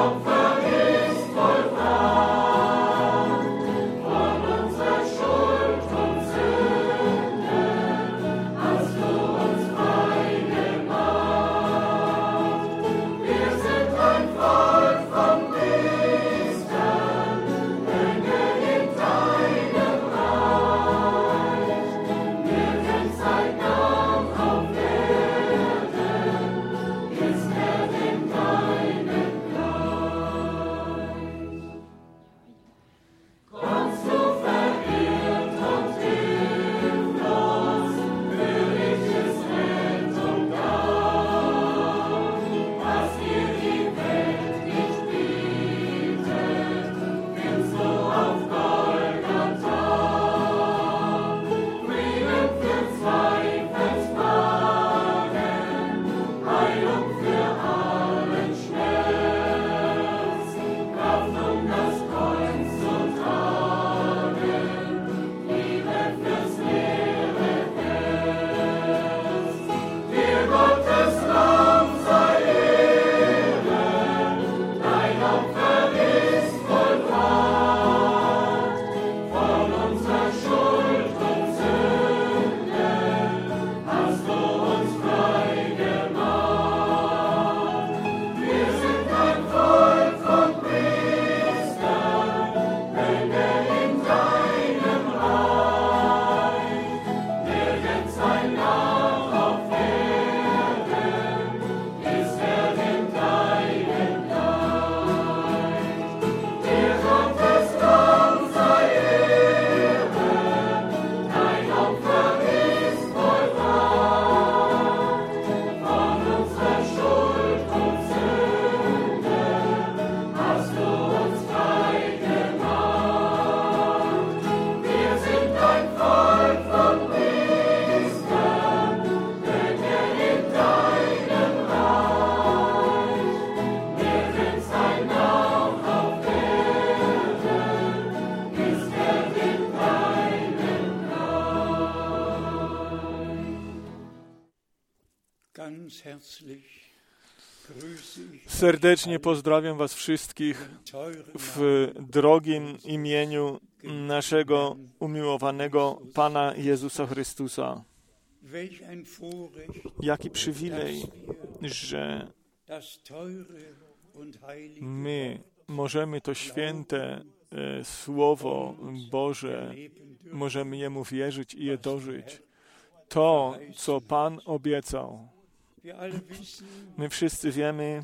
comfort. Serdecznie pozdrawiam Was wszystkich w drogim imieniu naszego umiłowanego Pana Jezusa Chrystusa. Jaki przywilej, że my możemy to święte e, Słowo Boże możemy Jemu wierzyć i je dożyć. To, co Pan obiecał. My wszyscy wiemy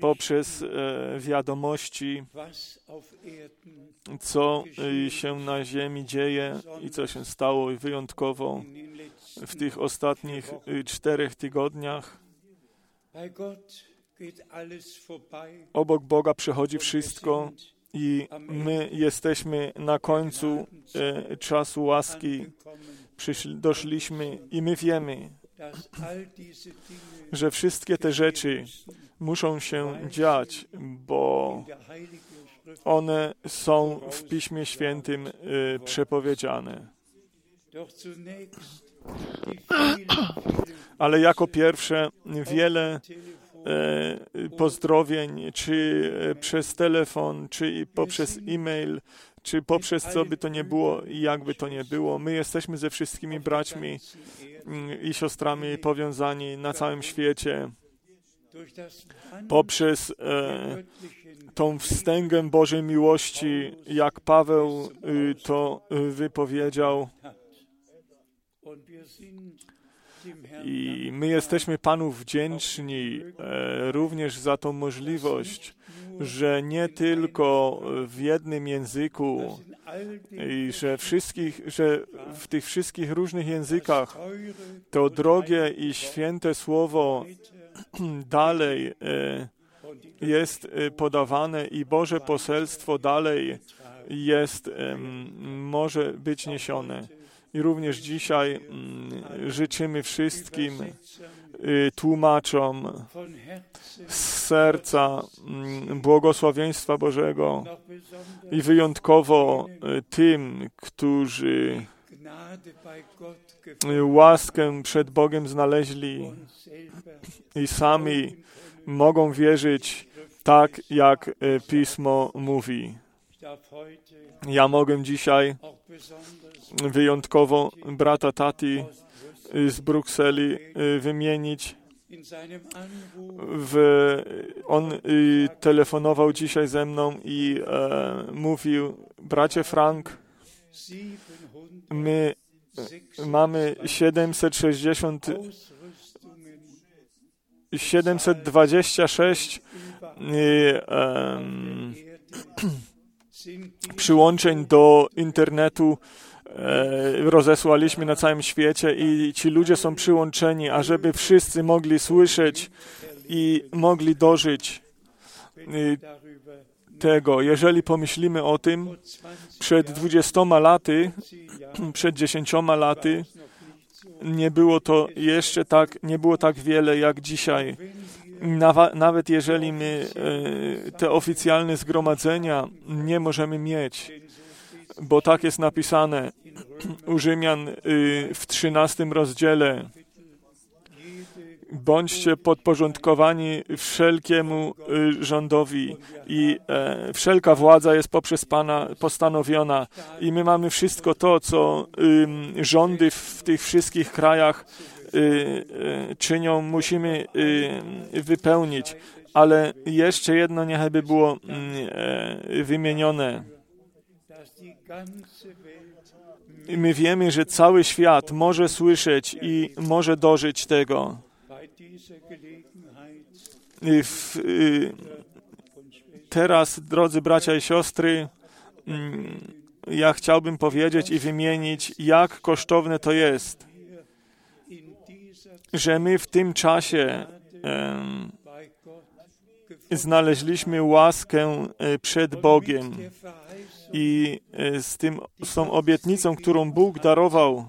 poprzez e, wiadomości, co e, się na ziemi dzieje i co się stało i wyjątkowo w tych ostatnich e, czterech tygodniach. Obok Boga przechodzi wszystko i my jesteśmy na końcu czasu łaski. Przyszli, doszliśmy i my wiemy, że wszystkie te rzeczy muszą się dziać, bo one są w Piśmie Świętym e, przepowiedziane. Ale jako pierwsze wiele e, pozdrowień, czy e, przez telefon, czy poprzez e-mail, czy poprzez co by to nie było i jakby to nie było. My jesteśmy ze wszystkimi braćmi mm, i siostrami powiązani na całym świecie poprzez e, tą wstęgę Bożej miłości, jak Paweł y, to y, wypowiedział. I my jesteśmy Panu wdzięczni e, również za tą możliwość, że nie tylko w jednym języku, i że wszystkich, że w tych wszystkich różnych językach to drogie i święte słowo dalej e, jest e, podawane i Boże poselstwo dalej jest, może być niesione. I również dzisiaj mm, życzymy wszystkim y, tłumaczom z serca mm, błogosławieństwa Bożego i wyjątkowo y, tym, którzy y, łaskę przed Bogiem znaleźli i sami mogą wierzyć tak, jak Pismo mówi. Ja mogę dzisiaj wyjątkowo brata Tati z Brukseli y, wymienić. W, on y, telefonował dzisiaj ze mną i e, mówił, bracie Frank, 700 my mamy 760, Ausrüstungen 726 y, em, Erde sind die przyłączeń do internetu e, rozesłaliśmy na całym świecie i ci ludzie są przyłączeni, a żeby wszyscy mogli słyszeć i mogli dożyć y, tego. Jeżeli pomyślimy o tym, vor 20 przed 20 laty, 10 Jahren przed 10 laty nie było to jeszcze tak, nie było tak wiele jak dzisiaj. Nawet jeżeli my e, te oficjalne zgromadzenia nie możemy mieć, bo tak jest napisane u Rzymian y, w 13 rozdziale. Bądźcie podporządkowani wszelkiemu y, rządowi i e, wszelka władza jest poprzez Pana postanowiona i my mamy wszystko to, co rządy w tych wszystkich krajach czynią, musimy y, wypełnić. Ale jeszcze jedno niechby było mm, e, wymienione. My wiemy, że cały świat może słyszeć i może dożyć tego. Y, W, y, teraz, drodzy bracia i siostry, mm, ja chciałbym powiedzieć i wymienić, jak kosztowne to jest, że my w tym czasie znaleźliśmy łaskę e, przed Bogiem i e, z, tym, z tą obietnicą, którą Bóg darował,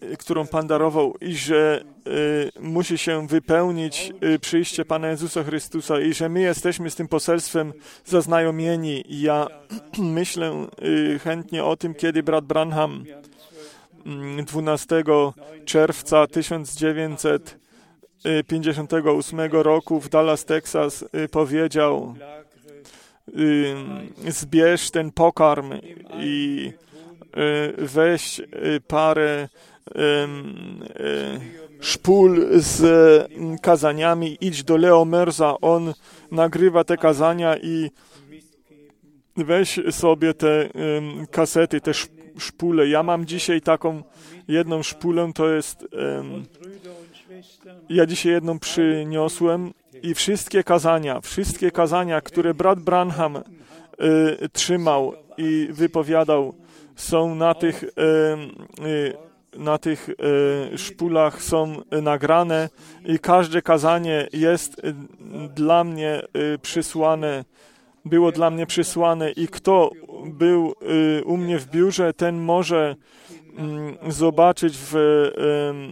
e, którą Pan darował i że musi się wypełnić przyjście Pana Jezusa Chrystusa i że my jesteśmy z tym poselstwem zaznajomieni. Ja myślę chętnie o tym, kiedy brat Branham 12. mm, 12 czerwca 1958 roku w Dallas, Texas y, powiedział y, zbierz ten pokarm i y, weź parę szpul z y, kazaniami, idź do Leo Merza, on nagrywa te kazania i weź sobie te kasety, te szp- szpule. Ja mam dzisiaj taką jedną szpulę, to jest. Schwestern, ja dzisiaj jedną przyniosłem i wszystkie kazania, wszystkie kazania, które brat Branham y, trzymał i wypowiadał, są na tych, y, y, na tych y, szpulach są nagrane i każde kazanie jest y, dla mnie przysłane, było dla mnie przysłane i kto był y, u mnie w biurze, ten może mm, zobaczyć w em,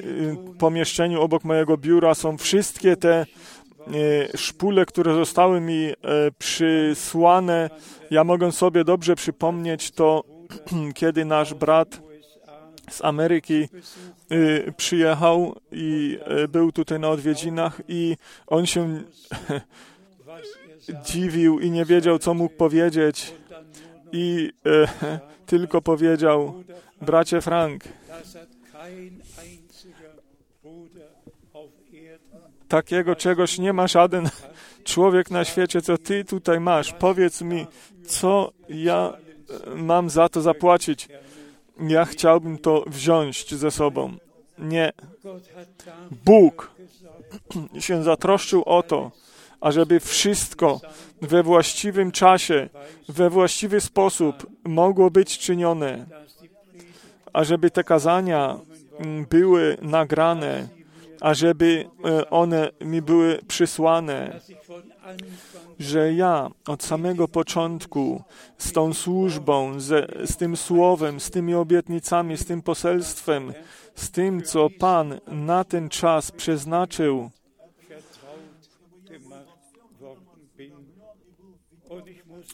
y, pomieszczeniu obok mojego biura są wszystkie te szpule, które zostały mi przysłane. Ja mogę sobie dobrze przypomnieć to, kiedy nasz brat z Ameryki y, przyjechał i był tutaj na odwiedzinach i on się dziwił i nie wiedział, co mógł powiedzieć i e, tylko powiedział, bracie Frank, takiego czegoś nie ma żaden człowiek na świecie, co ty tutaj masz. Powiedz mi, co ja e, mam za to zapłacić. Ja chciałbym to wziąć ze sobą. Nie. Bóg się zatroszczył o to, ażeby wszystko we właściwym czasie, we właściwy sposób mogło być czynione, ażeby te kazania mm, były nagrane, ażeby e, one mi były przysłane, że ja od samego początku z tą służbą, ze, z tym słowem, z tymi obietnicami, z tym poselstwem, z tym, co Pan na ten czas przeznaczył,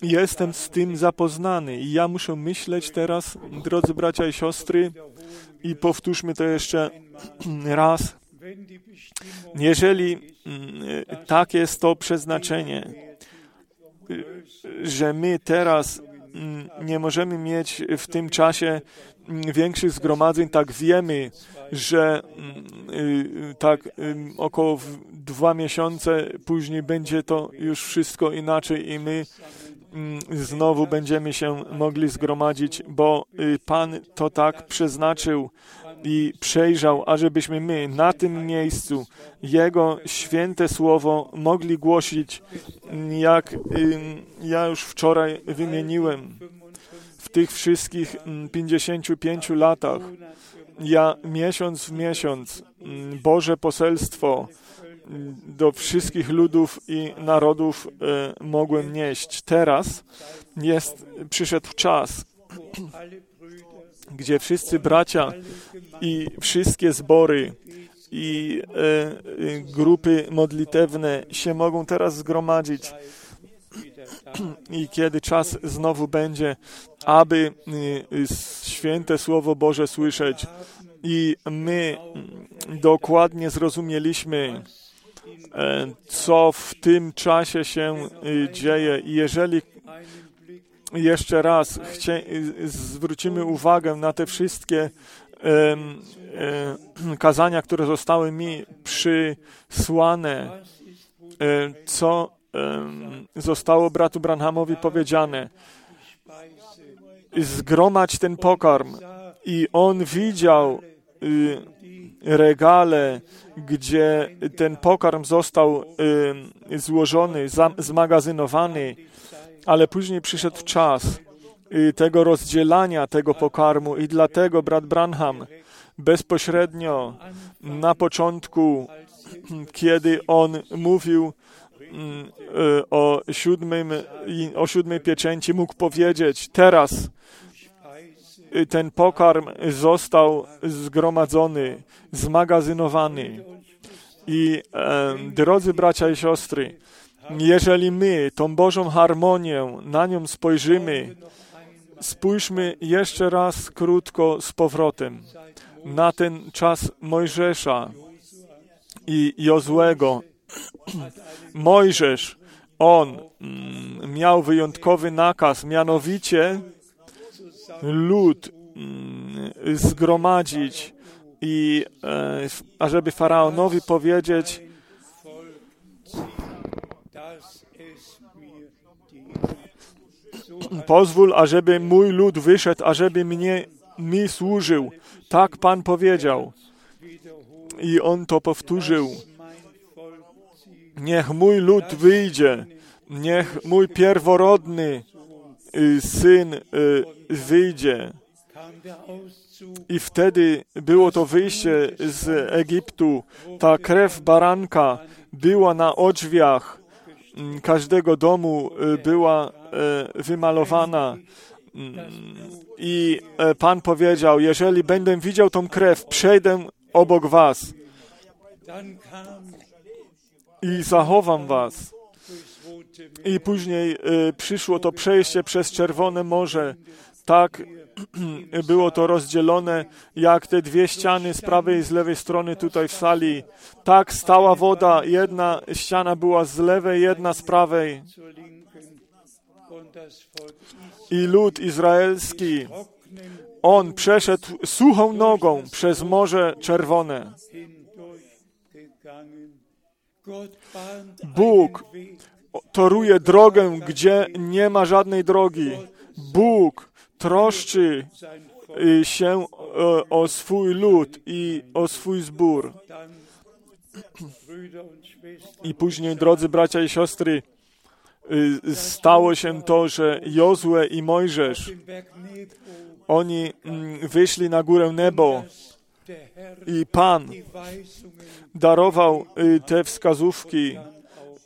jestem z tym zapoznany i ja muszę myśleć teraz, drodzy bracia i siostry, i powtórzmy to jeszcze raz. Jeżeli mm, tak jest to przeznaczenie, że my teraz mm, nie możemy mieć w tym czasie mm, większych zgromadzeń, tak wiemy, że y, tak ym, około dwa miesiące później będzie to już wszystko inaczej i my znowu będziemy się mogli zgromadzić, bo y, Pan to tak przeznaczył i przejrzał, ażebyśmy my na tym miejscu Jego święte słowo mogli głosić, jak ja już wczoraj wymieniłem. W tych wszystkich mm, 55 latach ja miesiąc w miesiąc mm, Boże poselstwo mm, do wszystkich ludów i narodów e, mogłem nieść. Teraz jest, przyszedł czas, gdzie wszyscy bracia i wszystkie zbory i e, grupy modlitewne się mogą teraz zgromadzić i kiedy czas znowu będzie, aby y, y, święte Słowo Boże słyszeć. I my dokładnie zrozumieliśmy, co w tym czasie się y, dzieje. I jeżeli jeszcze raz y, zwrócimy uwagę na te wszystkie e, kazania, które zostały mi przysłane, e, co zostało bratu Branhamowi powiedziane. Zgromadź ten pokarm. I on widział y, regale, gdzie ten pokarm został y, złożony, zmagazynowany, ale później przyszedł czas y, tego rozdzielania tego pokarmu i dlatego brat Branham bezpośrednio na początku, kiedy on mówił mm, y, o siódmym, o siódmej pieczęci, mógł powiedzieć, teraz ten pokarm został zgromadzony, zmagazynowany. I e, drodzy bracia i siostry, jeżeli my tą Bożą harmonię, na nią spojrzymy, spójrzmy jeszcze raz krótko z powrotem na ten czas Mojżesza i Jozłego. Mojżesz, on mm, miał wyjątkowy nakaz, mianowicie lud mm, zgromadzić i e, ażeby faraonowi powiedzieć, Pozwól, ażeby mój lud wyszedł, ażeby mnie mi służył. Tak Pan powiedział. I on to powtórzył. Niech mój lud wyjdzie. Niech mój pierworodny syn y, wyjdzie. I wtedy było to wyjście z Egiptu. Ta krew baranka była na odrzwiach mm, każdego domu, y, była e, wymalowana. Mm, I e, Pan powiedział: Jeżeli będę widział tą krew, przejdę obok was i zachowam was. I później y, przyszło to przejście przez Czerwone Morze. Tak było to rozdzielone, jak te dwie ściany z prawej i z lewej strony tutaj w sali. Tak stała woda, jedna ściana była z lewej, jedna z prawej. I lud izraelski, on przeszedł suchą nogą przez Morze Czerwone. Bóg toruje drogę, gdzie nie ma żadnej drogi. Bóg troszczy y, się o, o swój lud i o swój zbór. I później, drodzy bracia i siostry, y, stało się to, że Jozue i Mojżesz, oni mm, wyszli na górę Nebo i Pan darował y, te wskazówki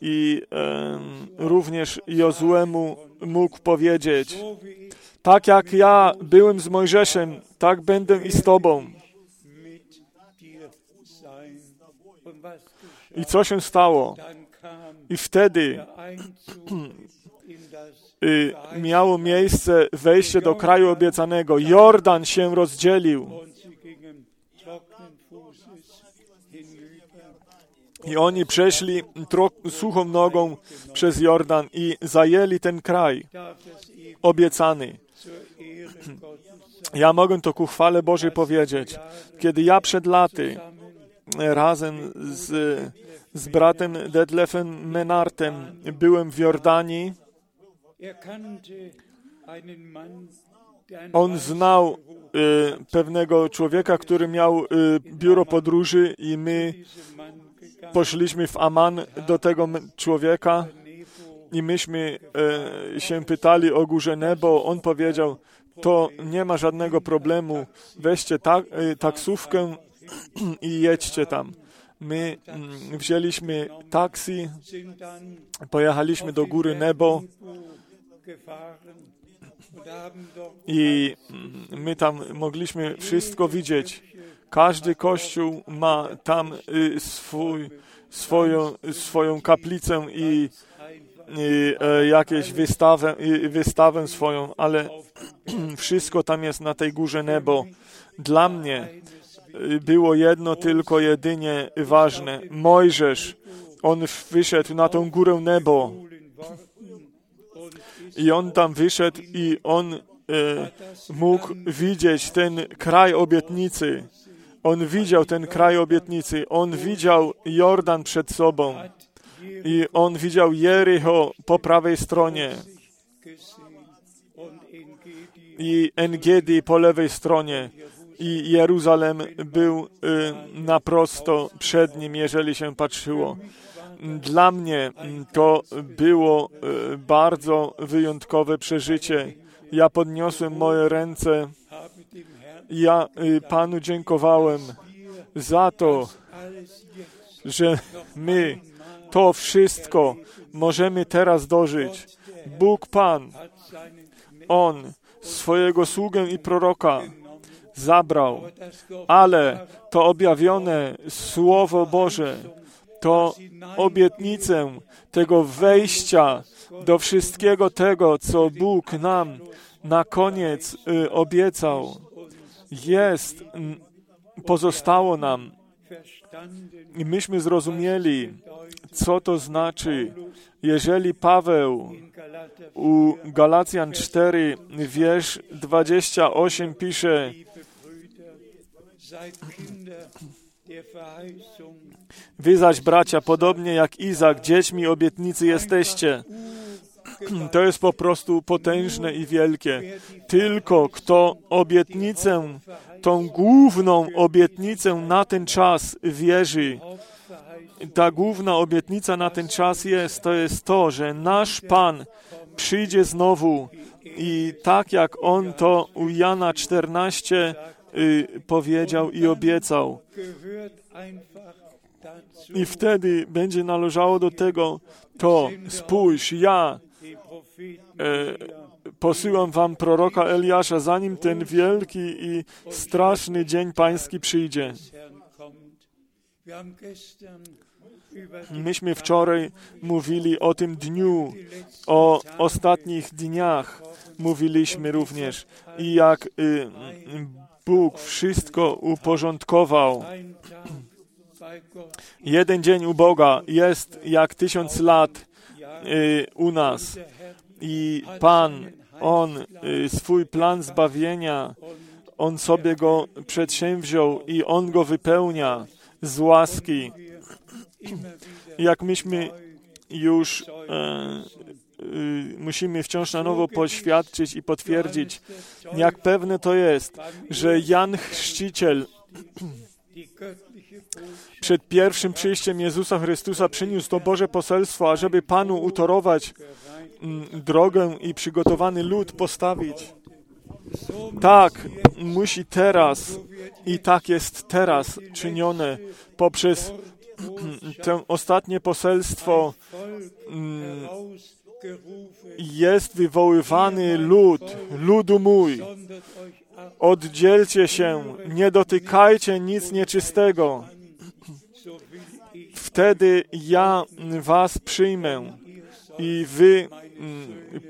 i em, również Jozuemu mógł powiedzieć, tak jak ja byłem z Mojżeszem, tak będę i z Tobą. I co się stało? I wtedy y, miało miejsce wejście do kraju obiecanego. Jordan się rozdzielił i oni przeszli suchą nogą przez Jordan i zajęli ten kraj obiecany. Ja mogę to ku chwale Bożej powiedzieć. Kiedy ja przed laty razem z, z bratem Detlefem Menartem byłem w Jordanii, on znał y, pewnego człowieka, który miał y, biuro podróży i my poszliśmy w Aman do tego człowieka i myśmy e, się pytali o górze Nebo. On powiedział, to nie ma żadnego problemu, weźcie tak, e, taksówkę i jedźcie tam. My wzięliśmy taksi, pojechaliśmy do góry Nebo i my tam mogliśmy wszystko widzieć. Każdy kościół ma tam y, swój, swoją, swoją kaplicę i, i e, jakieś wystawę, i wystawę swoją, ale wszystko tam jest na tej górze Nebo. Dla mnie y, było jedno tylko jedynie ważne. Mojżesz, on wyszedł na tą górę Nebo i on tam wyszedł i on e, mógł widzieć ten kraj obietnicy. On widział ten kraj obietnicy. On widział Jordan przed sobą. I on widział Jericho po prawej stronie i Engedi po lewej stronie. I Jeruzalem był y, naprosto przed nim, jeżeli się patrzyło. Dla mnie mm, to było y, bardzo wyjątkowe przeżycie. Ja podniosłem moje ręce ja y, Panu dziękowałem za to, że my to wszystko możemy teraz dożyć. Bóg Pan, On swojego sługę i proroka zabrał, ale to objawione Słowo Boże, to obietnicę tego wejścia do wszystkiego tego, co Bóg nam na koniec y, obiecał, jest, pozostało nam. I myśmy zrozumieli, co to znaczy, jeżeli Paweł u Galacjan 4, wiersz 28 pisze, Wy zaś, bracia, podobnie jak Izak, dziećmi obietnicy jesteście. To jest po prostu potężne i wielkie. Tylko kto obietnicę, tą główną obietnicę na ten czas wierzy, ta główna obietnica na ten czas jest, to jest to, że nasz Pan przyjdzie znowu i tak jak On to u Jana 14 y, powiedział i obiecał. I wtedy będzie należało do tego to, spójrz, ja posyłam wam proroka Eliasza, zanim ten wielki i straszny dzień pański przyjdzie. Myśmy wczoraj mówili o tym dniu, o ostatnich dniach. Mówiliśmy również i jak y, Bóg wszystko uporządkował. Jeden dzień u Boga jest jak tysiąc lat y, u nas. I Pan, On y, swój plan zbawienia, On sobie go przedsięwziął i On go wypełnia z łaski. Jak myśmy już e, y, musimy wciąż na nowo poświadczyć i potwierdzić, jak pewne to jest, że Jan Chrzciciel przed pierwszym przyjściem Jezusa Chrystusa przyniósł to Boże poselstwo, ażeby Panu utorować drogę i przygotowany lud postawić. Tak musi teraz i tak jest teraz czynione poprzez to ostatnie poselstwo mm, jest wywoływany lud, ludu mój. Oddzielcie się, nie dotykajcie nic nieczystego. Wtedy ja was przyjmę i wy mm,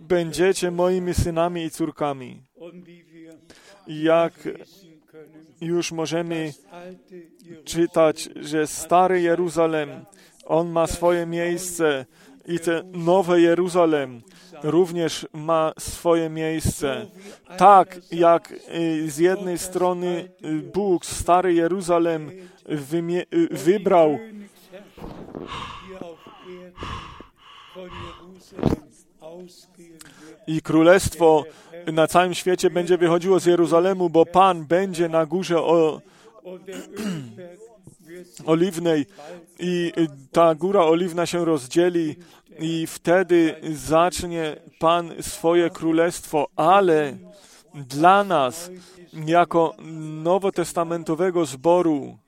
będziecie moimi synami i córkami. Jak już możemy czytać, że stary Jeruzalem, on ma swoje miejsce i ten nowe Jeruzalem również ma swoje miejsce. Tak jak y, z jednej strony Bóg stary Jeruzalem wybrał i królestwo na całym świecie będzie wychodziło z Jeruzalemu, bo Pan będzie na górze o, oliwnej i ta góra oliwna się rozdzieli i wtedy zacznie Pan swoje królestwo, ale dla nas, jako nowotestamentowego zboru,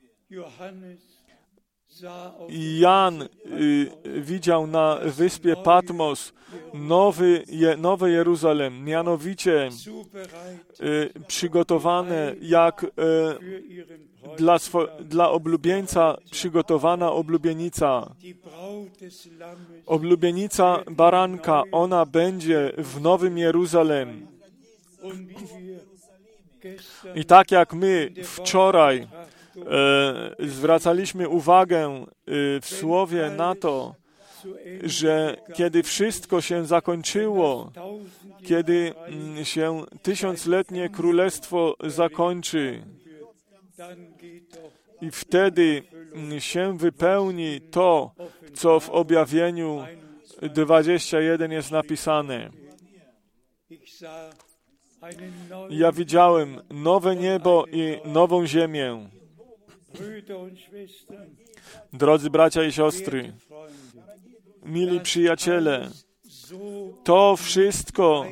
Jan y, widział na wyspie Patmos nowy, nowe Jeruzalem, mianowicie y, przygotowane jak y, dla, swo, dla oblubieńca przygotowana oblubienica. Oblubienica baranka, ona będzie w Nowym Jeruzalem. I tak jak my wczoraj zwracaliśmy uwagę e, w słowie na to, że kiedy wszystko się zakończyło, kiedy mm, się tysiącletnie królestwo zakończy, i wtedy mm, się wypełni to, co w objawieniu 21 jest napisane. Ja widziałem nowe niebo i nową ziemię. Drodzy bracia i siostry, mili przyjaciele, to wszystko,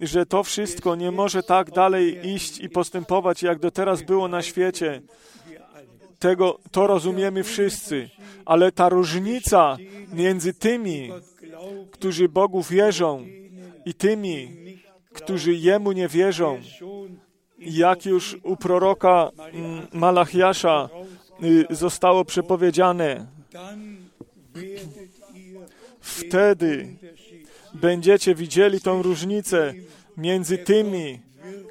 że to wszystko nie może tak dalej iść i postępować, jak do teraz było na świecie. Tego, to rozumiemy wszyscy, ale ta różnica między tymi, którzy Bogu wierzą i tymi, którzy Jemu nie wierzą, jak już u proroka mm, Malachiasza y, zostało przepowiedziane, wtedy będziecie widzieli tą różnicę między tymi,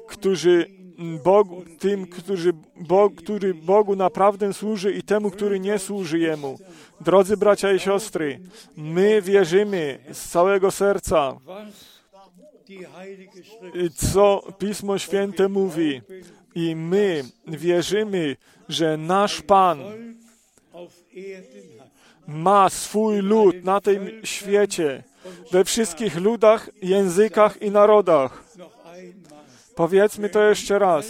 którzy Bogu, tym, którzy, Bo, który Bogu naprawdę służy i temu, który nie służy Jemu. Drodzy bracia i siostry, my wierzymy z całego serca, co Pismo Święte mówi. I my wierzymy, że nasz Pan ma swój lud na tym świecie, we wszystkich ludach, językach i narodach. Powiedzmy to jeszcze raz.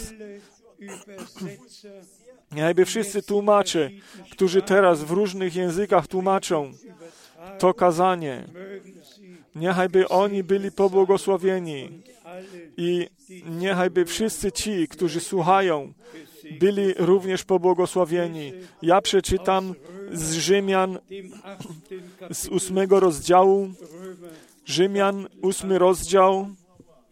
Niechajby wszyscy tłumacze, którzy teraz w różnych językach tłumaczą to kazanie, niechajby oni byli pobłogosławieni i niechajby wszyscy ci, którzy słuchają, byli również pobłogosławieni. Ja przeczytam z Rzymian z ósmego rozdziału, Rzymian, ósmy rozdział,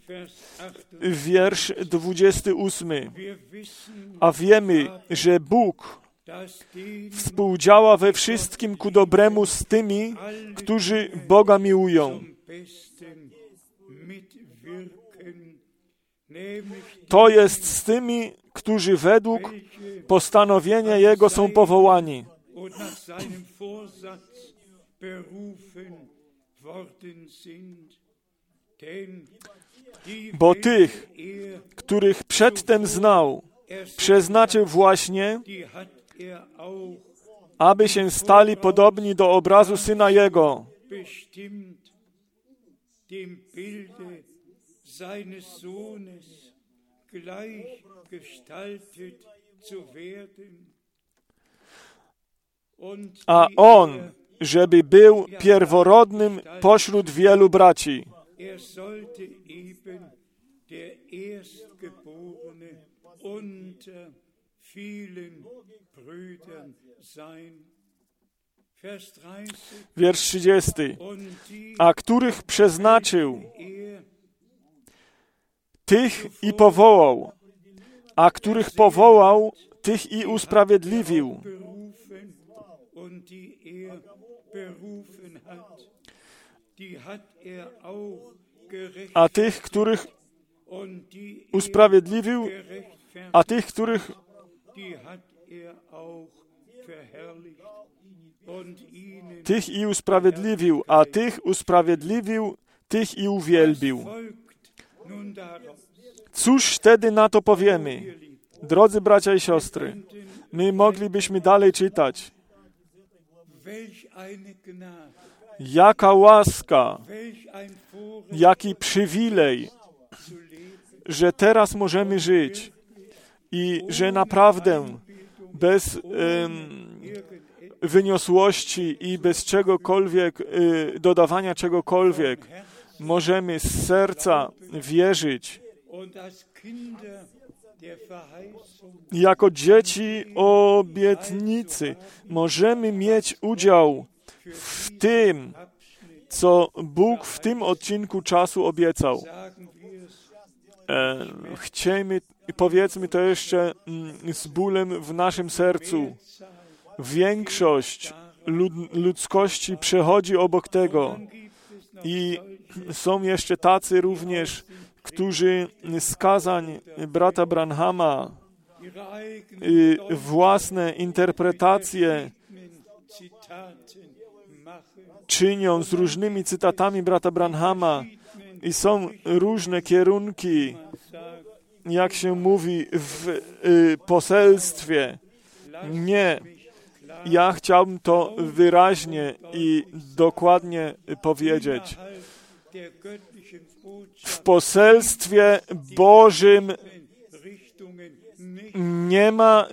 Vers 8. wiersz 28. Wir wissen, A wiemy, że Bóg współdziała we wszystkim ku dobremu z tymi, którzy Boga miłują. To jest z tymi, którzy według postanowienia Jego są powołani. Bo tych, których przedtem znał, przeznaczył właśnie, aby się stali podobni do obrazu Syna Jego, a On, żeby był pierworodnym pośród wielu braci. er sollte eben der Erstgeborene unter vielen Brüdern sein. Vers 30. Wiersz 30. Und die A których przeznaczył, tych i powołał, a których powołał, tych i usprawiedliwił. er er A tych, których er usprawiedliwił, a tych, których tych i usprawiedliwił, a tych usprawiedliwił, tych i uwielbił. Cóż wtedy na to powiemy? Drodzy bracia i siostry, my moglibyśmy dalej czytać. Jaka łaska, jaki przywilej, że teraz możemy żyć i że naprawdę bez Irgendetwas wyniosłości i bez czegokolwiek, y, dodawania czegokolwiek, możemy z serca wierzyć jako dzieci obietnicy możemy mieć udział w tym, co Bóg w tym odcinku czasu obiecał. Chciejmy i powiedzmy to jeszcze mm, z bólem w naszym sercu. Większość lud, ludzkości przechodzi obok tego i są jeszcze tacy również, którzy z kazań brata Branhama y, własne interpretacje czynią z różnymi cytatami brata Branhama i są różne kierunki, jak się mówi w y, poselstwie. Nie, ja chciałbym to wyraźnie i dokładnie powiedzieć. W poselstwie Bożym nie ma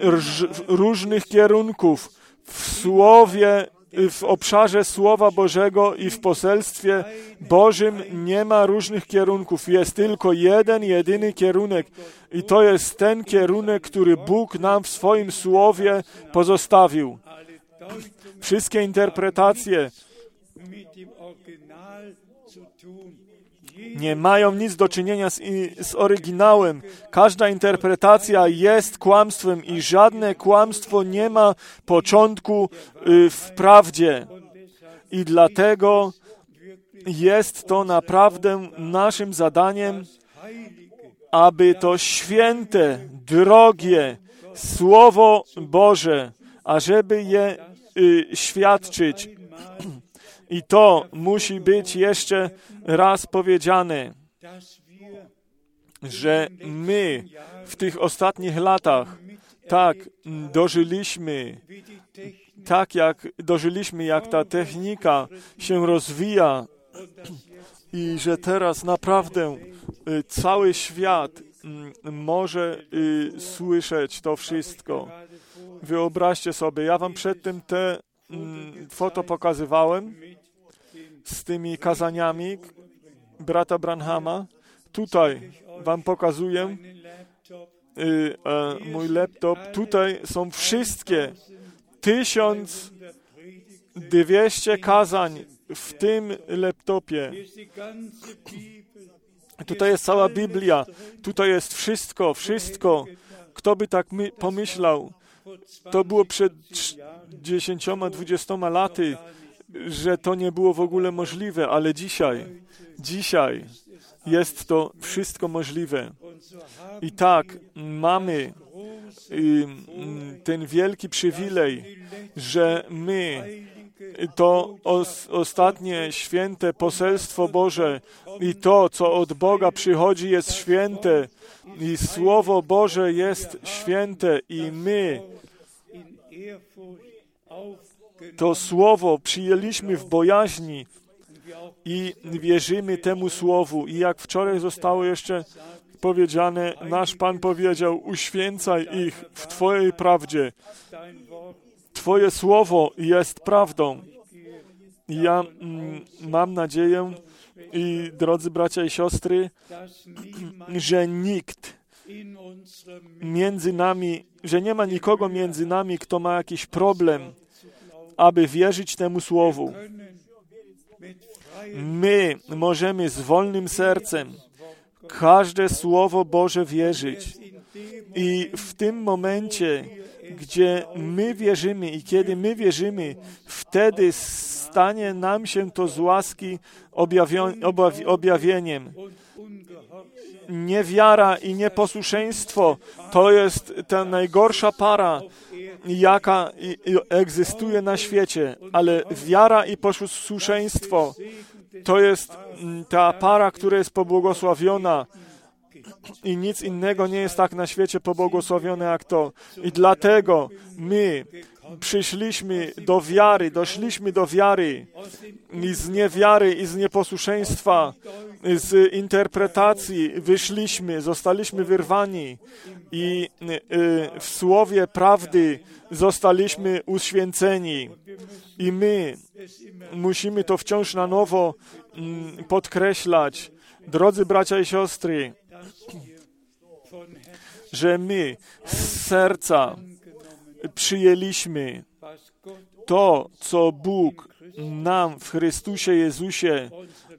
różnych kierunków. W słowie, w obszarze Słowa Bożego i w poselstwie Bożym nie ma różnych kierunków. Jest tylko jeden, jedyny kierunek. I to jest ten kierunek, który Bóg nam w swoim Słowie pozostawił. Wszystkie interpretacje nie mają nic do czynienia z, z oryginałem. Każda interpretacja jest kłamstwem i żadne kłamstwo nie ma początku y, w prawdzie. I dlatego jest to naprawdę naszym zadaniem, aby to święte, drogie Słowo Boże, ażeby je y, świadczyć. I to musi być jeszcze raz powiedziane. że my w tych ostatnich latach tak dożyliśmy, tak jak dożyliśmy, jak ta technika się rozwija i że teraz naprawdę y, cały świat mm, może y, słyszeć to wszystko. Wyobraźcie sobie, ja wam przedtem te mm, foto pokazywałem z tymi kazaniami brata Branhama. Tutaj wam pokazuję y, e, mój laptop. Tutaj są wszystkie 1200 kazań w tym laptopie. Tutaj jest cała Biblia. Tutaj jest wszystko, wszystko. Kto by tak my, pomyślał? To było 20 przed Jahren 10-20 laty, że to nie było w ogóle możliwe, ale dzisiaj, dzisiaj jest to wszystko możliwe. I tak mamy ten wielki przywilej, że my to os, ostatnie święte poselstwo Boże i to, co od Boga przychodzi, jest święte i Słowo Boże jest święte i my to Słowo przyjęliśmy w bojaźni i wierzymy temu Słowu. I jak wczoraj zostało jeszcze powiedziane, nasz Pan powiedział, uświęcaj ich w Twojej prawdzie. Twoje Słowo jest prawdą. Ja mm, mam nadzieję, i drodzy bracia i siostry, że nikt między nami, że nie ma nikogo między nami, kto ma jakiś problem, aby wierzyć temu Słowu. My możemy z wolnym sercem każde Słowo Boże wierzyć. I w tym momencie, gdzie my wierzymy i kiedy my wierzymy, wtedy stanie nam się to z łaski objawieniem. Niewiara i nieposłuszeństwo to jest ta najgorsza para, jaka egzystuje na świecie, ale wiara i posłuszeństwo to jest mm, ta para, która jest pobłogosławiona i nic innego nie jest tak na świecie pobłogosławione jak to. I dlatego my przyszliśmy do wiary, doszliśmy do wiary i z niewiary i z nieposłuszeństwa, z interpretacji wyszliśmy, zostaliśmy wyrwani i y, w słowie prawdy zostaliśmy uświęceni. I my musimy to wciąż na nowo mm, podkreślać. Drodzy bracia i siostry, że my z serca przyjęliśmy to, co Bóg nam w Chrystusie Jezusie,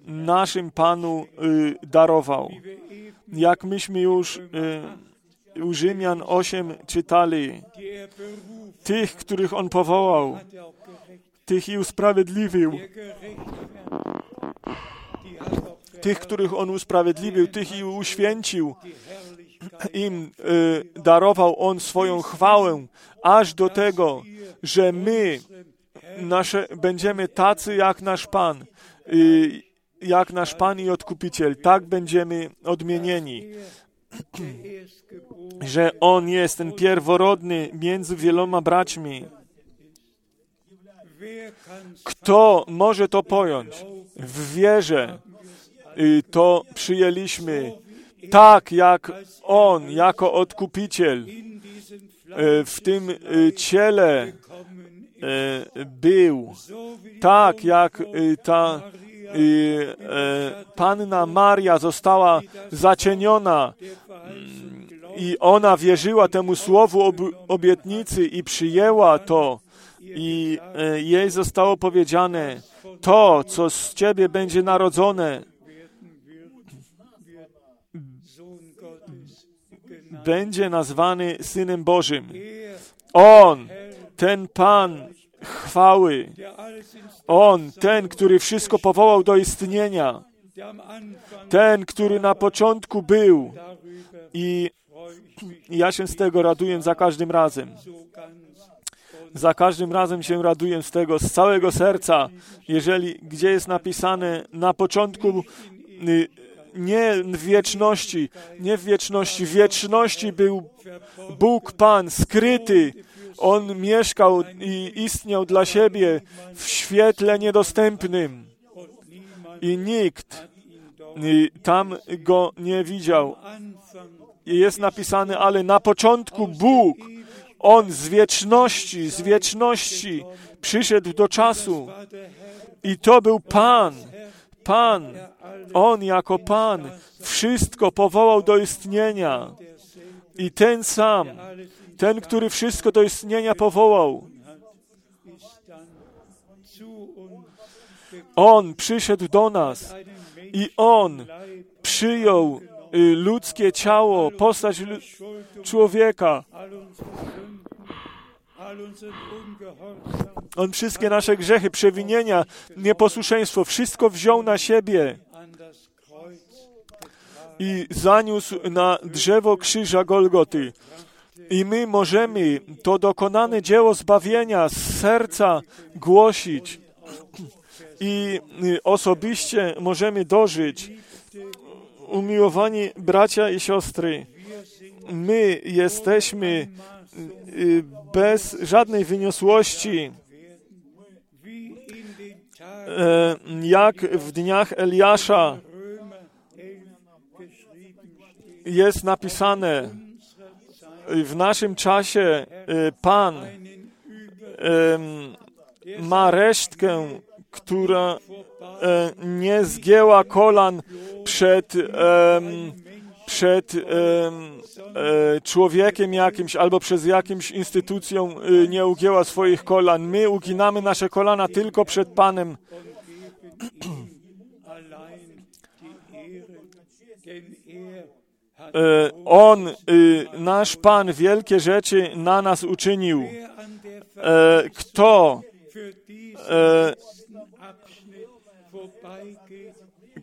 naszym Panu, y, darował. Jak myśmy już y, u Rzymian 8 czytali, tych, których On powołał, tych i usprawiedliwił, tych, których On usprawiedliwił, tych i uświęcił, im y, darował On swoją chwałę, aż do tego, że my nasze, będziemy tacy jak nasz Pan, y, jak nasz Pan i Odkupiciel. Tak będziemy odmienieni, że On jest ten pierworodny między wieloma braćmi. Kto może to pojąć? W wierze y, to przyjęliśmy tak, jak On jako Odkupiciel y, w tym y, ciele y, był. Tak, jak ta e, panna Maria została zacieniona glaubt i ona wierzyła temu słowu ob, obietnicy i przyjęła to i e, jej zostało powiedziane to, co z ciebie będzie narodzone, będzie nazwany Synem Bożym. On, ten Pan chwały, On, ten, który wszystko powołał do istnienia, ten, który na początku był i ja się z tego raduję za każdym razem. Za każdym razem się raduję z tego, z całego serca. Jeżeli gdzie jest napisane na początku y, nie w wieczności, nie w wieczności. W wieczności był Bóg Pan skryty. On mieszkał i istniał dla siebie w świetle niedostępnym. I nikt tam go nie widział. Jest napisane, ale na początku Bóg, On z wieczności, z wieczności przyszedł do czasu. I to był Pan, Pan, On jako Pan wszystko powołał do istnienia. I ten sam, ten, który wszystko do istnienia powołał, On przyszedł do nas i On przyjął y, ludzkie ciało, postać człowieka. On wszystkie nasze grzechy, przewinienia, nieposłuszeństwo, wszystko wziął na siebie i zaniósł na drzewo krzyża Golgoty. I my możemy to dokonane dzieło zbawienia z serca głosić i y, osobiście możemy dożyć. Umiłowani bracia i siostry, my jesteśmy y, bez żadnej wyniosłości, e, jak w dniach Eliasza jest napisane, w naszym czasie e, Pan ma resztkę, która e, nie zgięła kolan przed, przed e, człowiekiem jakimś albo przez jakimś instytucją e, nie ugięła swoich kolan. My uginamy nasze kolana tylko przed Panem. allein die Ehre, denn er hat E, On, y, nasz Pan, wielkie rzeczy na nas uczynił. E, Kto e,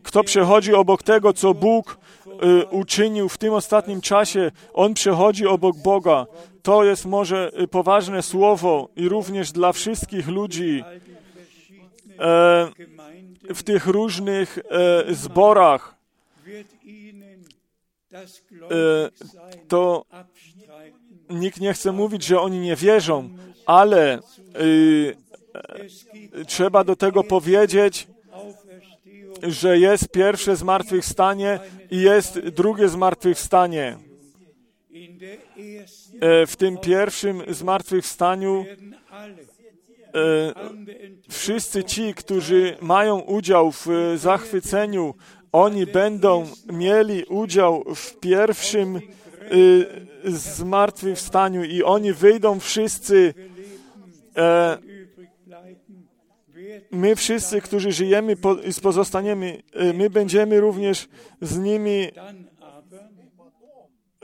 kto przechodzi obok tego, co Bóg y, uczynił w tym ostatnim czasie, on przechodzi obok Boga. To jest może y, poważne słowo i również dla wszystkich ludzi e, w tych różnych e, zborach. To abstreiten. nikt nie chce mówić, że oni nie wierzą, ale y, gibt trzeba do tego powiedzieć, że jest pierwsze zmartwychwstanie i jest drugie zmartwychwstanie. W tym pierwszym zmartwychwstaniu wszyscy ci, którzy mają udział w zachwyceniu, oni będą mieli udział w pierwszym e, zmartwychwstaniu i oni wyjdą wszyscy. E, My wszyscy, którzy żyjemy po, i pozostaniemy, e, my będziemy również z nimi,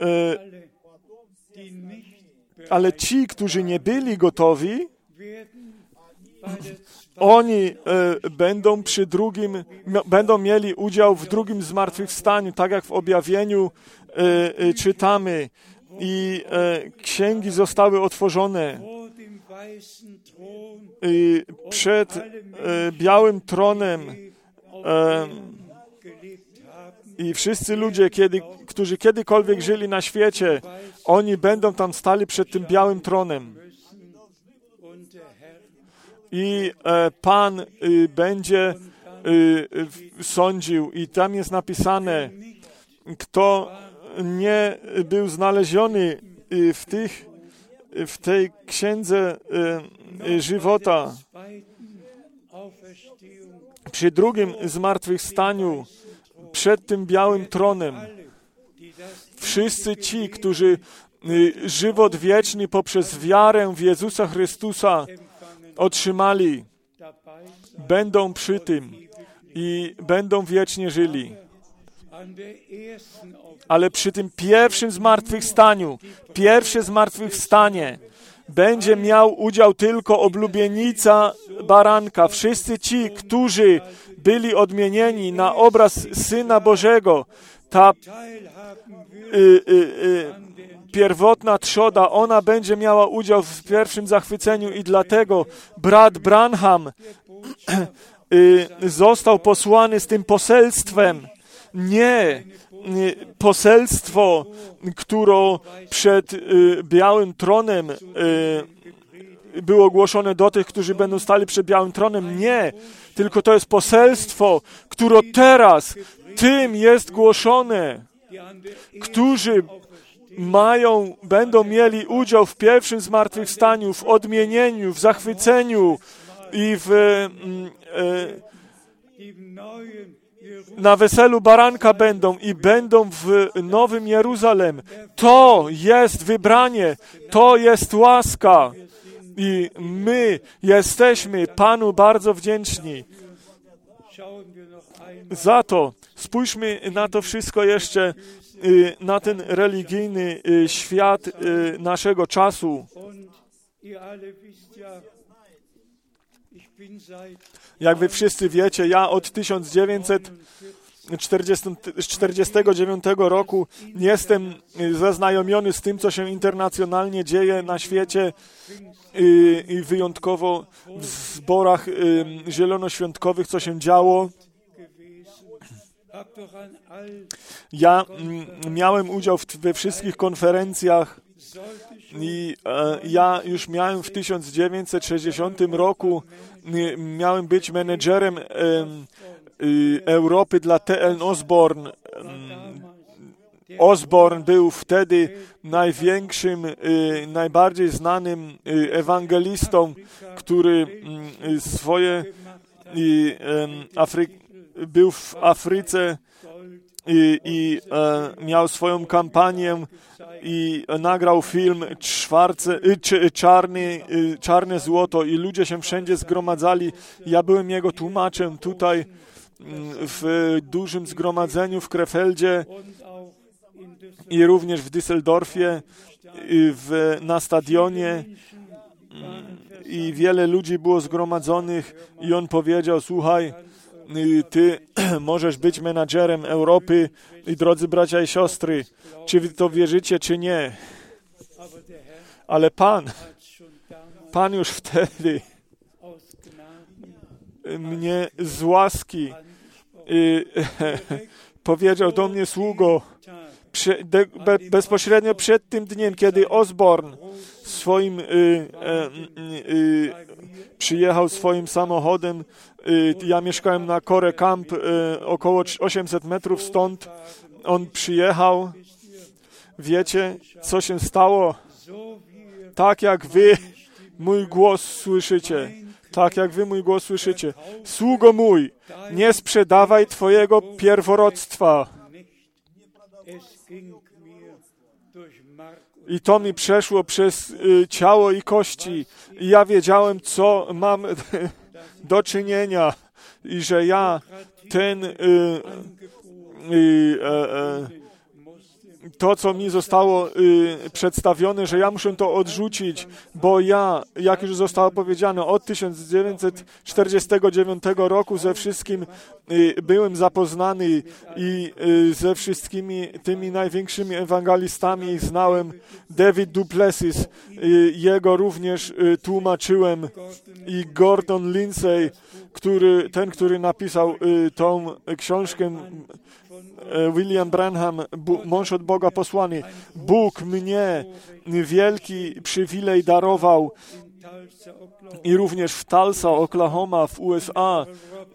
e, ale ci, którzy nie byli gotowi, oni e, będą przy drugim, będą mieli udział w drugim zmartwychwstaniu, tak jak w objawieniu e, e, czytamy. I e, księgi zostały otworzone. I przed e, białym tronem e, i wszyscy ludzie, kiedy, którzy kiedykolwiek żyli na świecie, oni będą tam stali przed tym białym tronem. I e, Pan y, będzie y, sądził. I tam jest napisane, kto nie był znaleziony y, w, tych, w tej księdze żywota przy drugim zmartwychwstaniu przed tym białym tronem. Wszyscy ci, którzy żywot wieczny poprzez wiarę w Jezusa Chrystusa otrzymali, będą przy tym i będą wiecznie żyli. Ale przy tym pierwszym zmartwychwstaniu, pierwsze zmartwychwstanie, będzie miał udział tylko oblubienica baranka. Wszyscy ci, którzy byli odmienieni na obraz Syna Bożego, ta y, y, y, pierwotna trzoda, ona będzie miała udział w pierwszym zachwyceniu i dlatego brat Branham y, został posłany z tym poselstwem, Nie nie, poselstwo, które przed y, białym tronem y, było ogłoszone do tych, którzy będą stali przed białym tronem. Nie, tylko to jest poselstwo, które teraz tym jest głoszone, którzy mają, będą mieli udział w pierwszym zmartwychwstaniu, w odmienieniu, w zachwyceniu i w, mm, e, na weselu baranka będą i będą w Nowym Jeruzalem. To jest wybranie, to jest łaska. I my jesteśmy Panu bardzo wdzięczni. Za to spójrzmy na to wszystko jeszcze, y, na ten religijny y, świat y, naszego czasu. Jak wy wszyscy wiecie, ja od 1949 roku jestem zaznajomiony z tym, co się internacjonalnie dzieje na świecie i wyjątkowo w zborach zielonoświątkowych, co się działo. Ja miałem udział we wszystkich konferencjach i e, ja już miałem w 1960 roku, miałem być menedżerem e, Europy dla TN Osborne. Osborne był wtedy największym, y, najbardziej znanym y, ewangelistą, który y, swoje Afry był w Afryce i, i e, miał swoją kampanię i nagrał film czwarce, czarny, czarne złoto i ludzie się wszędzie zgromadzali. Ja byłem jego tłumaczem tutaj w dużym zgromadzeniu w Krefeldzie i również w Düsseldorfie, w, na stadionie i wiele ludzi było zgromadzonych i on powiedział, słuchaj, ty możesz być menadżerem Europy i drodzy bracia i siostry, czy wy to wierzycie, czy nie. Ale Pan, Pan już wtedy mnie z łaski powiedział do mnie sługo, be, bezpośrednio przed tym dniem, kiedy Osborne swoim y, y, y, przyjechał swoim samochodem, y, ja mieszkałem na Kore Camp y, około 800 metrów stąd, on przyjechał, wiecie, co się stało? Tak jak wy mój głos słyszycie, tak jak wy mój głos słyszycie. Sługo mój, nie sprzedawaj twojego pierworodstwa. I to mi przeszło przez y, ciało i kości. I ja wiedziałem, co mam do czynienia. I że ja ten y, y, e, e, to, co mi zostało y, przedstawione, że ja muszę to odrzucić, bo ja, jak już zostało powiedziane, od 1949 roku ze wszystkim y, byłem zapoznany i y, ze wszystkimi tymi największymi ewangelistami znałem. David Duplessis, jego również tłumaczyłem i Gordon Lindsay, który, ten, który napisał tą książkę William Branham, mąż od Boga posłany. Bóg mnie wielki przywilej darował i również w Tulsa, Oklahoma, w USA.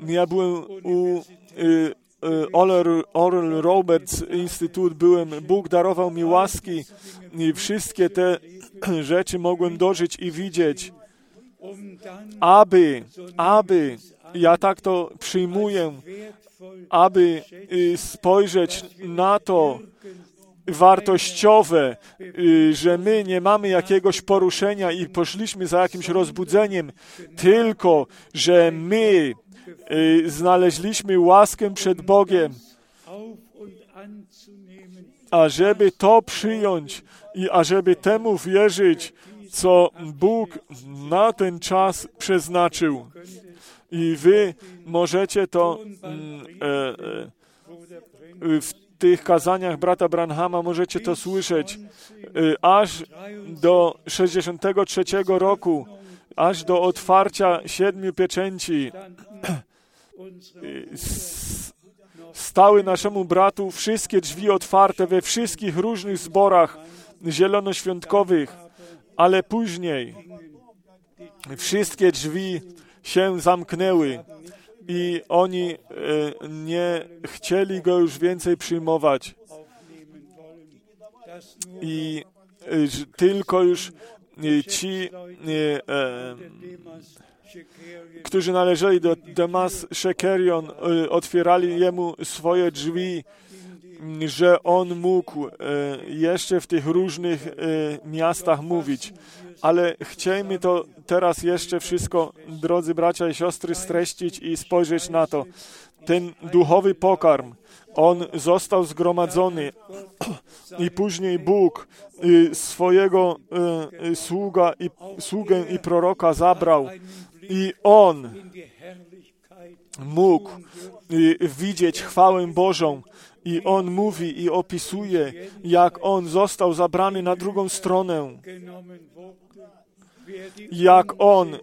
Ja byłem u y, y, Oral Roberts Instytut, byłem, Bóg darował mi łaski i wszystkie te rzeczy mogłem dożyć i widzieć, aby, aby, ja tak to przyjmuję, aby y, spojrzeć na to wartościowe, y, że my nie mamy jakiegoś poruszenia i poszliśmy za jakimś rozbudzeniem, tylko że my y, znaleźliśmy łaskę przed Bogiem, a żeby to przyjąć i ażeby temu wierzyć, co Bóg na ten czas przeznaczył. I wy możecie to mm, e, e, w tych kazaniach brata Branhama możecie to słyszeć e, aż do 63 roku, aż do otwarcia siedmiu pieczęci. stały naszemu bratu wszystkie drzwi otwarte we wszystkich różnych zborach zielonoświątkowych, ale później wszystkie drzwi się zamknęły i oni e, nie chcieli go już więcej przyjmować. I e, tylko już e, ci, którzy należeli do Demas Shekerion, otwierali jemu swoje drzwi, że on mógł e, jeszcze w tych różnych e, miastach mówić. Ale chciejmy to teraz jeszcze wszystko, drodzy bracia i siostry, streścić i spojrzeć na to. Ten duchowy pokarm, on został zgromadzony i później Bóg y, swojego y, y, sługa i, sługę i proroka zabrał i on mógł y, widzieć chwałę Bożą. I on mówi i opisuje, jak on został zabrany na drugą stronę, jak on y,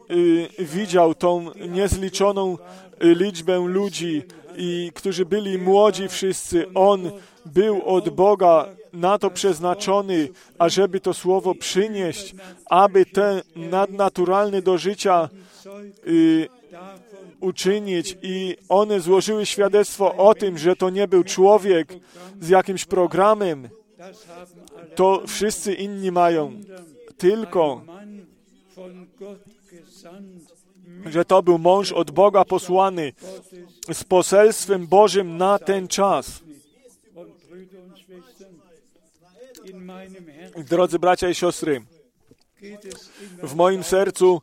widział tą niezliczoną y, liczbę ludzi, i którzy byli młodzi wszyscy. On był od Boga na to przeznaczony, ażeby to słowo przynieść, aby te nadnaturalne do życia y, uczynić i one złożyły świadectwo o tym, że to nie był człowiek z jakimś programem, to wszyscy inni mają. Tylko, że to był mąż od Boga posłany z poselstwem Bożym na ten czas. Drodzy bracia i siostry, w moim sercu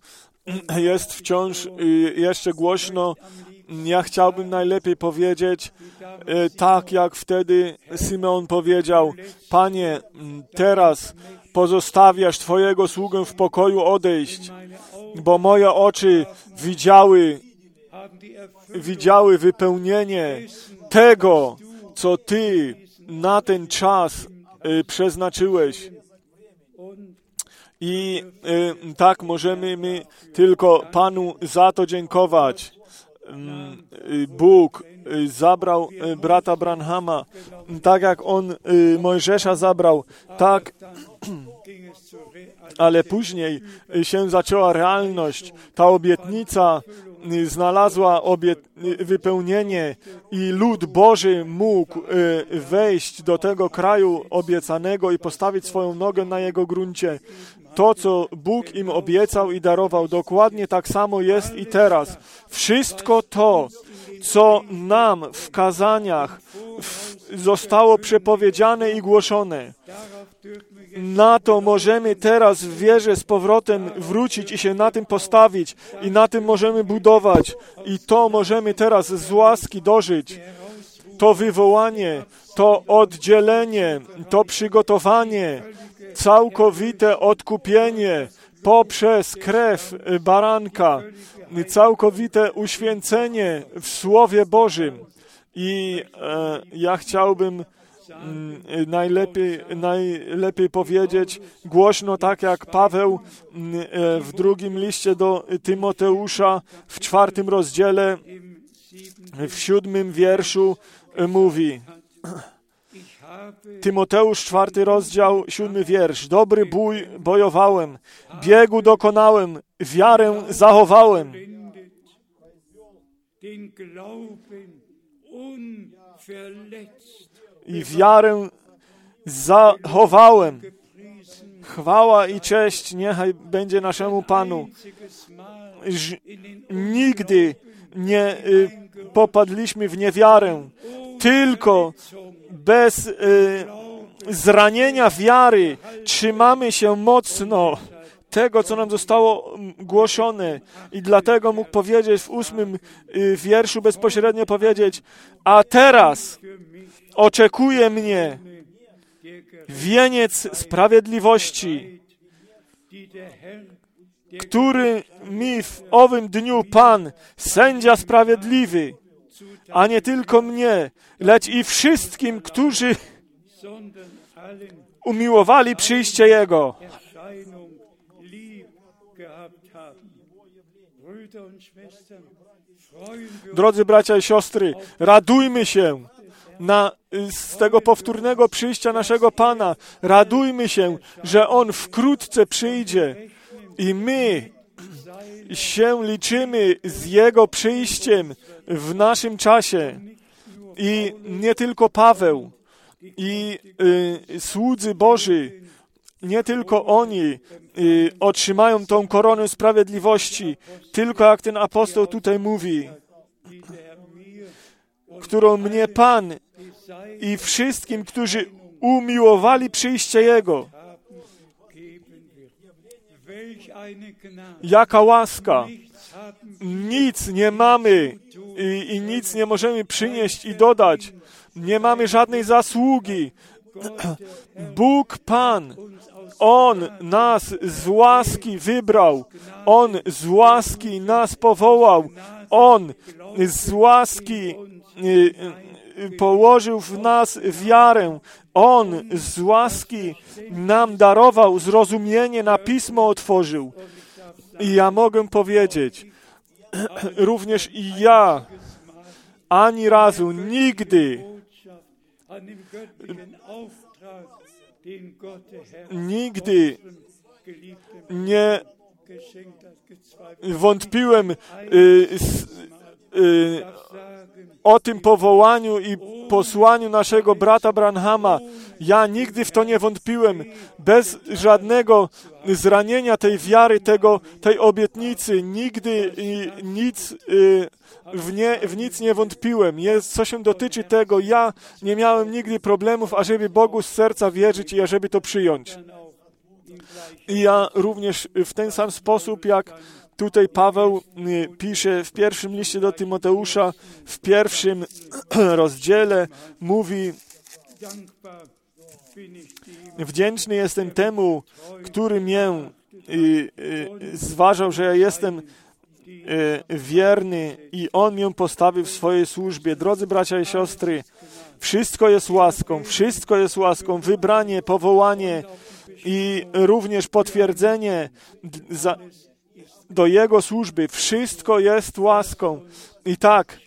jest wciąż y, jeszcze głośno. Ja chciałbym najlepiej powiedzieć, e, tak jak wtedy Symeon powiedział: Panie, m, teraz pozostawiasz Twojego sługę w pokoju odejść, bo moje oczy widziały, widziały wypełnienie tego, co Ty na ten czas y, przeznaczyłeś. I y, tak możemy my tylko Panu za to dziękować. Mm, y, Bóg y, zabrał y, brata Branhama, tak jak on Mojżesza zabrał, tak, ale później się zaczęła realność. Ta obietnica znalazła obiet, wypełnienie i lud Boży mógł wejść do tego kraju obiecanego i postawić swoją nogę na jego gruncie. To, co Bóg im obiecał i darował, dokładnie tak samo jest i teraz. Wszystko to, co nam w kazaniach zostało przepowiedziane i głoszone, na to możemy teraz w wierze z powrotem wrócić i się na tym postawić i na tym możemy budować i to możemy teraz z łaski dożyć. To wywołanie, to oddzielenie, to przygotowanie, całkowite odkupienie poprzez krew baranka, całkowite uświęcenie w Słowie Bożym. I e, ja chciałbym mm, najlepiej, najlepiej powiedzieć głośno, tak jak Paweł mm, e, w drugim liście do Tymoteusza w czwartym rozdziale, w siódmym wierszu e, mówi. Tymoteusz, czwarty rozdział, siódmy wiersz. Dobry bój bojowałem, biegu dokonałem, wiarę zachowałem. I wiarę zachowałem. Chwała i cześć niechaj będzie naszemu Panu. Ż- nigdy nie y, popadliśmy w niewiarę, tylko bez y, zranienia wiary trzymamy się mocno tego, co nam zostało mm, głoszone. I dlatego mógł powiedzieć w ósmym y, wierszu bezpośrednio powiedzieć, a teraz oczekuje mnie wieniec sprawiedliwości, który mi w owym dniu Pan, sędzia sprawiedliwy, a nie tylko mnie, lecz i wszystkim, którzy umiłowali przyjście Jego. Drodzy bracia i siostry, radujmy się na, z tego powtórnego przyjścia naszego Pana. Radujmy się, że On wkrótce przyjdzie i my się liczymy z Jego przyjściem w naszym czasie. I nie tylko Paweł i y, słudzy Boży, nie tylko oni y, otrzymają tą koronę sprawiedliwości, tylko jak ten apostoł tutaj mówi, którą mnie Pan i wszystkim, którzy umiłowali przyjście Jego. Jaka łaska! Nic nie mamy i, i nic nie możemy przynieść i dodać. Nie mamy żadnej zasługi. Bóg Pan, On nas z łaski wybrał. On z łaski nas powołał. On z łaski y, y, położył w nas wiarę. On z łaski nam darował zrozumienie, na pismo otworzył. I ja mogę powiedzieć, również i ja ani razu, nigdy nigdy nie wątpiłem y, y, o tym powołaniu i posłaniu naszego brata Branhama. Ja nigdy w to nie wątpiłem. Bez żadnego zranienia tej wiary, tego, tej obietnicy, nigdy nic y, w, nie, w nic nie wątpiłem. Jest, co się dotyczy tego, ja nie miałem nigdy problemów, ażeby Bogu z serca wierzyć i ażeby to przyjąć. I ja również w ten sam sposób, jak tutaj Paweł y, pisze w pierwszym liście do Tymoteusza, w pierwszym rozdziale, mówi, wdzięczny jestem temu, który mnie y, y, zważał, że ja jestem wierny i On mnie postawił w swojej służbie. Drodzy bracia i siostry, wszystko jest łaską, wszystko jest łaską, wybranie, powołanie i również potwierdzenie do Jego służby. Wszystko jest łaską. I tak,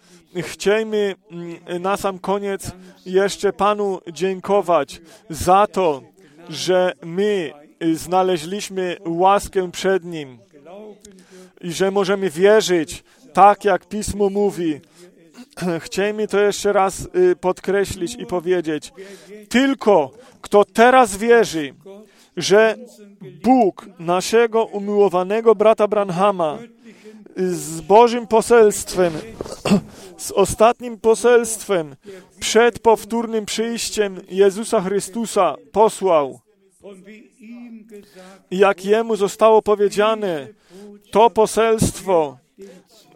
chciejmy mm, na sam koniec jeszcze Panu dziękować za to, że my znaleźliśmy łaskę przed Nim i że możemy wierzyć tak, jak Pismo mówi. Chciejmy to jeszcze raz y, podkreślić i powiedzieć. Tylko kto teraz wierzy, że Bóg naszego umiłowanego brata Branhama z Bożym poselstwem, z ostatnim poselstwem przed powtórnym przyjściem Jezusa Chrystusa posłał. Jak jemu zostało powiedziane, to poselstwo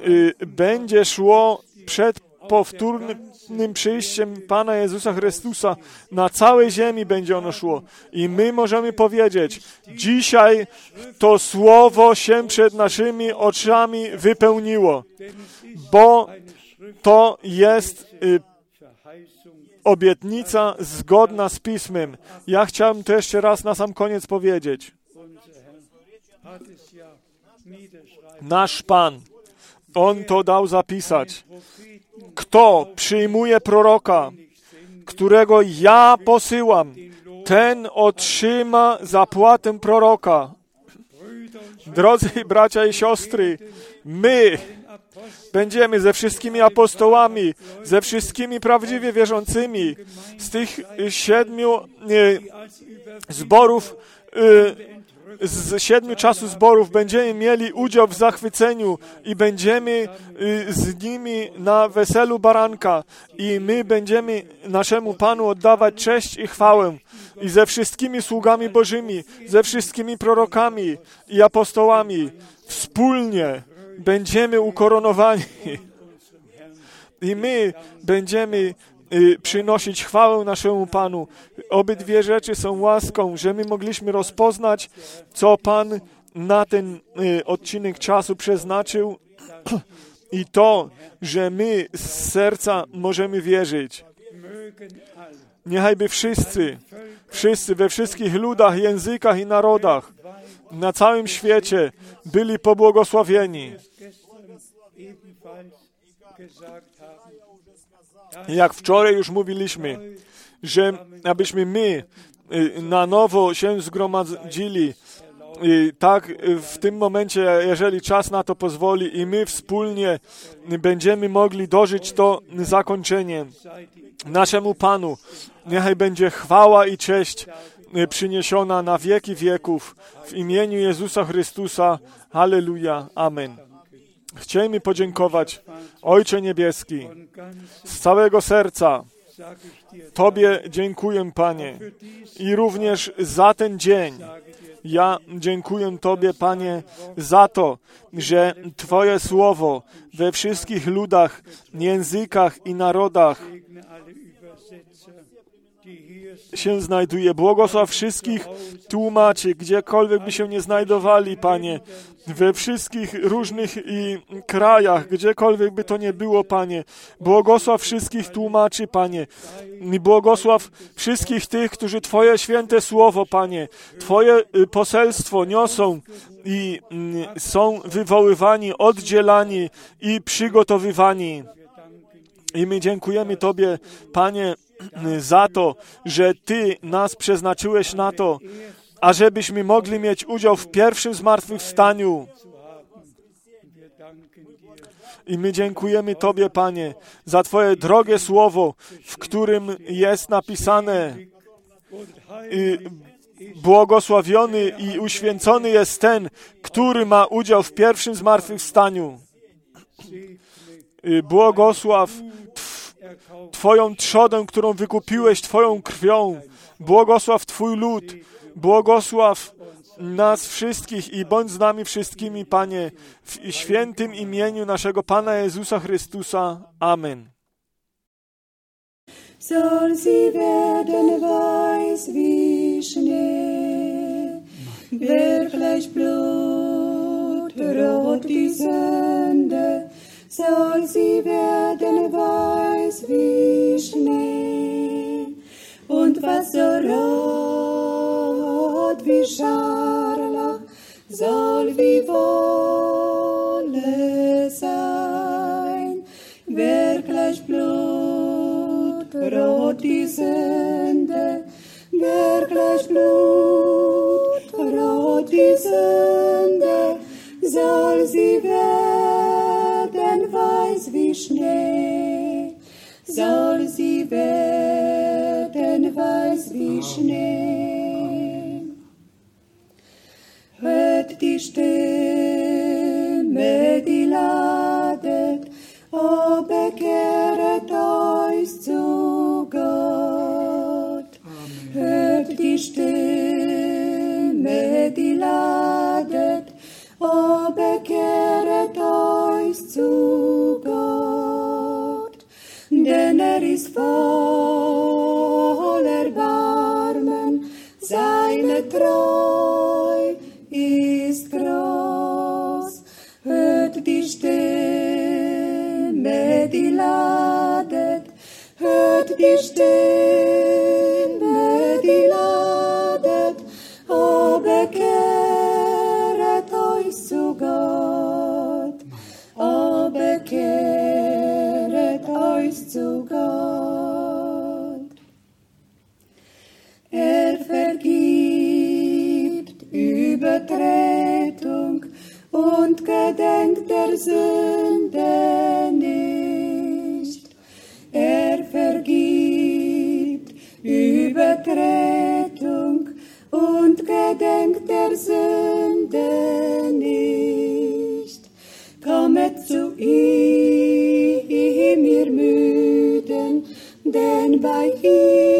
y, będzie szło przed powtórnym przyjściem Pana Jezusa Chrystusa na całej ziemi będzie ono szło. I my możemy powiedzieć, dzisiaj to słowo się przed naszymi oczami wypełniło, bo to jest y, obietnica zgodna z Pismem. Ja chciałem to jeszcze raz na sam koniec powiedzieć. Nasz Pan, On to dał zapisać. Kto przyjmuje proroka, którego ja posyłam, ten otrzyma zapłatę proroka. Drodzy bracia i siostry, my będziemy ze wszystkimi apostołami, ze wszystkimi prawdziwie wierzącymi, z tych siedmiu e, zborów e, z siedmiu czasu zborów będziemy mieli udział w zachwyceniu i będziemy y, z nimi na weselu baranka i my będziemy naszemu Panu oddawać cześć i chwałę i ze wszystkimi sługami Bożymi, ze wszystkimi prorokami i apostołami wspólnie będziemy ukoronowani. I my będziemy przynosić chwałę naszemu Panu. Obydwie rzeczy są łaską, że my mogliśmy rozpoznać, co Pan na ten y, odcinek czasu przeznaczył i to, że my z serca możemy wierzyć. Niechajby wszyscy, wszyscy we wszystkich ludach, językach i narodach na całym świecie byli pobłogosławieni Jak wczoraj już mówiliśmy, że abyśmy my y, na nowo się zgromadzili, i tak w tym momencie, jeżeli czas na to pozwoli i my wspólnie będziemy mogli dożyć to zakończenie naszemu Panu, niechaj będzie chwała i cześć przyniesiona na wieki wieków w imieniu Jezusa Chrystusa. Halleluja. Amen. Chcielibyśmy podziękować Ojcze Niebieski z całego serca. Tobie dziękuję, Panie, i również za ten dzień. Ja dziękuję Tobie, Panie, za to, że Twoje słowo we wszystkich ludach, językach i narodach się znajduje. Błogosław wszystkich tłumaczy, gdziekolwiek by się nie znajdowali, Panie, we wszystkich różnych i krajach, gdziekolwiek by to nie było, Panie. Błogosław wszystkich tłumaczy, Panie. Błogosław wszystkich tych, którzy Twoje święte słowo, Panie, Twoje y, poselstwo niosą i mm, są wywoływani, oddzielani i przygotowywani. I my dziękujemy Tobie, Panie, za to, że Ty nas przeznaczyłeś na to, ażebyśmy mogli mieć udział w pierwszym zmartwychwstaniu. I my dziękujemy Tobie, Panie, za Twoje drogie słowo, w którym jest napisane i błogosławiony i uświęcony jest ten, który ma udział w pierwszym zmartwychwstaniu. Błogosław Twoją trzodę, którą wykupiłeś Twoją krwią. Błogosław Twój lud. Błogosław nas wszystkich i bądź z nami wszystkimi, Panie, w świętym imieniu naszego Pana Jezusa Chrystusa. Amen. Soll sie werden weiß wie Schnee, wirklich blutrot die Sünde, soll sie werden weiß wie Schnee, und was so rot wie Scharlach soll wie Wolle sein, wirklich blutrot die Sünde, wirklich blutrot die Sünde, soll sie werden weiß wie Schnee, soll sie werden weiß wie Schnee. Sünde nicht. Er vergibt Übertretung und gedenkt der Sünde nicht. Kommet zu ihm, ihr Müden, denn bei ihm